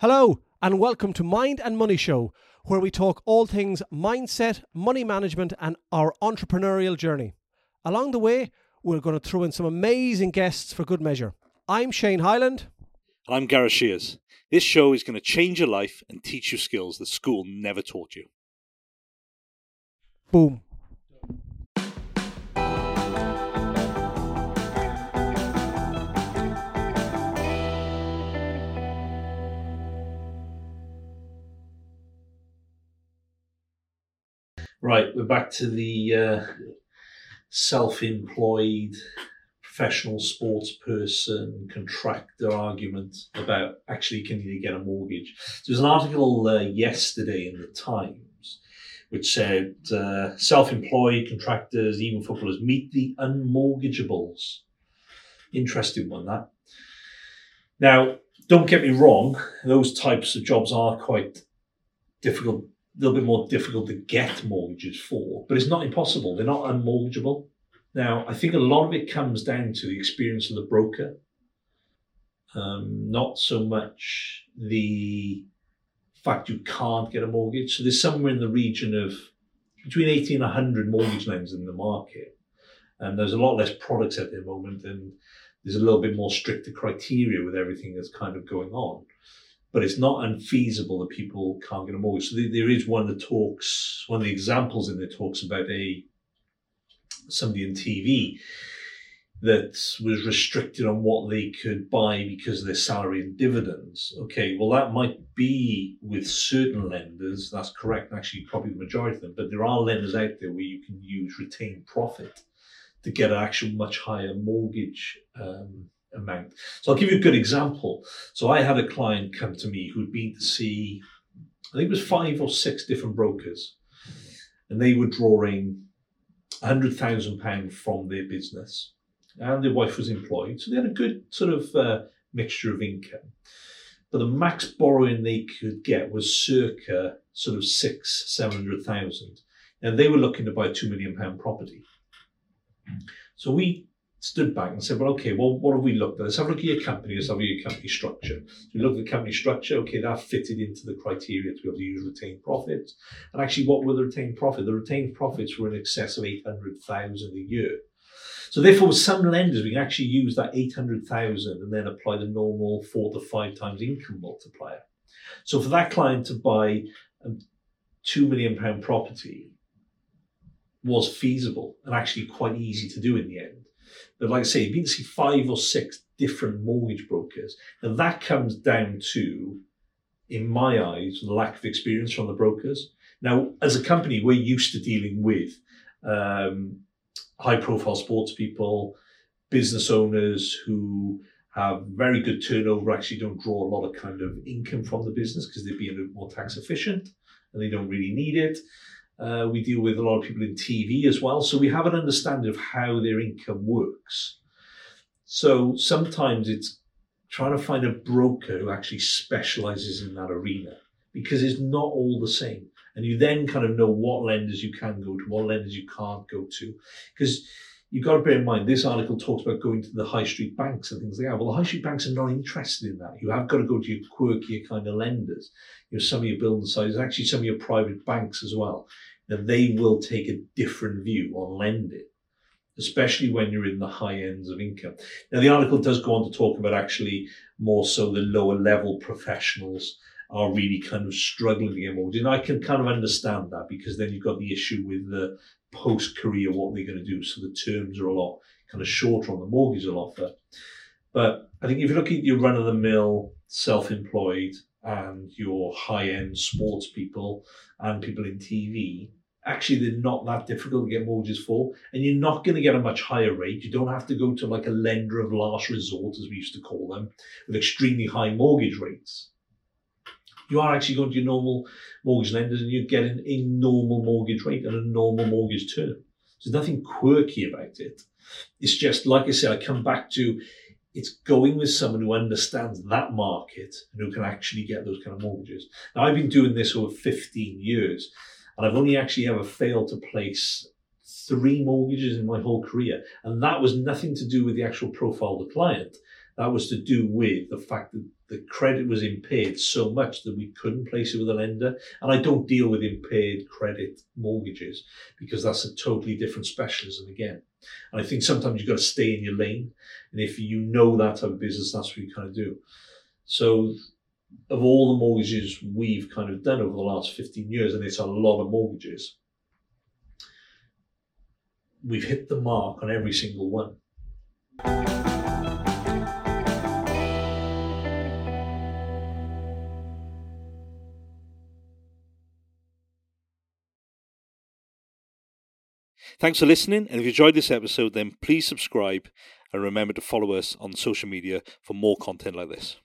Hello, and welcome to Mind and Money Show, where we talk all things mindset, money management, and our entrepreneurial journey. Along the way, we're going to throw in some amazing guests for good measure. I'm Shane Highland. And I'm Gareth Shears. This show is going to change your life and teach you skills that school never taught you. Boom. Right, we're back to the uh, self-employed professional sports person contractor argument about actually can you get a mortgage. There was an article uh, yesterday in the Times which said uh, self-employed contractors, even footballers, meet the unmortgageables. Interesting one that. Now, don't get me wrong; those types of jobs are quite difficult little bit more difficult to get mortgages for, but it's not impossible. They're not unmortgageable. Now, I think a lot of it comes down to the experience of the broker, um, not so much the fact you can't get a mortgage. So there's somewhere in the region of between 80 and 100 mortgage lenders in the market. And there's a lot less products at the moment, and there's a little bit more stricter criteria with everything that's kind of going on but it's not unfeasible that people can't get a mortgage. So there is one of the talks, one of the examples in the talks about a somebody in TV that was restricted on what they could buy because of their salary and dividends. Okay, well that might be with certain lenders. That's correct. Actually, probably the majority of them. But there are lenders out there where you can use retained profit to get an actual much higher mortgage um, amount. So I'll give you a good example. So I had a client come to me who'd been to see, I think it was five or six different brokers, and they were drawing £100,000 from their business. And their wife was employed. So they had a good sort of uh, mixture of income. But the max borrowing they could get was circa sort of six, 700,000. And they were looking to buy a £2 million property. So we stood back and said, well, okay, well, what have we looked at? Let's have a look at your company, let's have a look at your company structure. So we looked at the company structure, okay, that fitted into the criteria to be able to use retained profits. And actually, what were the retained profits? The retained profits were in excess of 800,000 a year. So therefore, with some lenders, we can actually use that 800,000 and then apply the normal four to five times income multiplier. So for that client to buy a two million pound property was feasible and actually quite easy to do in the end. But like I say, you've been to see five or six different mortgage brokers. And that comes down to, in my eyes, the lack of experience from the brokers. Now, as a company, we're used to dealing with um, high profile sports people, business owners who have very good turnover, actually don't draw a lot of kind of income from the business because they're being more tax efficient and they don't really need it. Uh, we deal with a lot of people in TV as well. So we have an understanding of how their income works. So sometimes it's trying to find a broker who actually specializes in that arena because it's not all the same. And you then kind of know what lenders you can go to, what lenders you can't go to. Because you've got to bear in mind, this article talks about going to the high street banks and things like that. Well, the high street banks are not interested in that. You have got to go to your quirkier kind of lenders. You know, some of your building societies, actually some of your private banks as well. Now they will take a different view on lending, especially when you're in the high ends of income. Now the article does go on to talk about actually more so the lower level professionals are really kind of struggling to get mortgages. And I can kind of understand that because then you've got the issue with the post career, what they're going to do. So the terms are a lot kind of shorter on the mortgage they'll offer. But I think if you look at your run of the mill, self employed, and your high end sports people and people in TV, actually they're not that difficult to get mortgages for. And you're not going to get a much higher rate. You don't have to go to like a lender of last resort, as we used to call them, with extremely high mortgage rates. You are actually going to your normal mortgage lenders and you're getting a normal mortgage rate and a normal mortgage term. There's nothing quirky about it. It's just, like I said, I come back to it's going with someone who understands that market and who can actually get those kind of mortgages. Now, I've been doing this over 15 years and I've only actually ever failed to place three mortgages in my whole career. And that was nothing to do with the actual profile of the client. That was to do with the fact that the credit was impaired so much that we couldn't place it with a lender. And I don't deal with impaired credit mortgages because that's a totally different specialism again. And I think sometimes you've got to stay in your lane. And if you know that type of business, that's what you kind of do. So of all the mortgages we've kind of done over the last 15 years, and it's a lot of mortgages, we've hit the mark on every single one. Thanks for listening, and if you enjoyed this episode, then please subscribe and remember to follow us on social media for more content like this.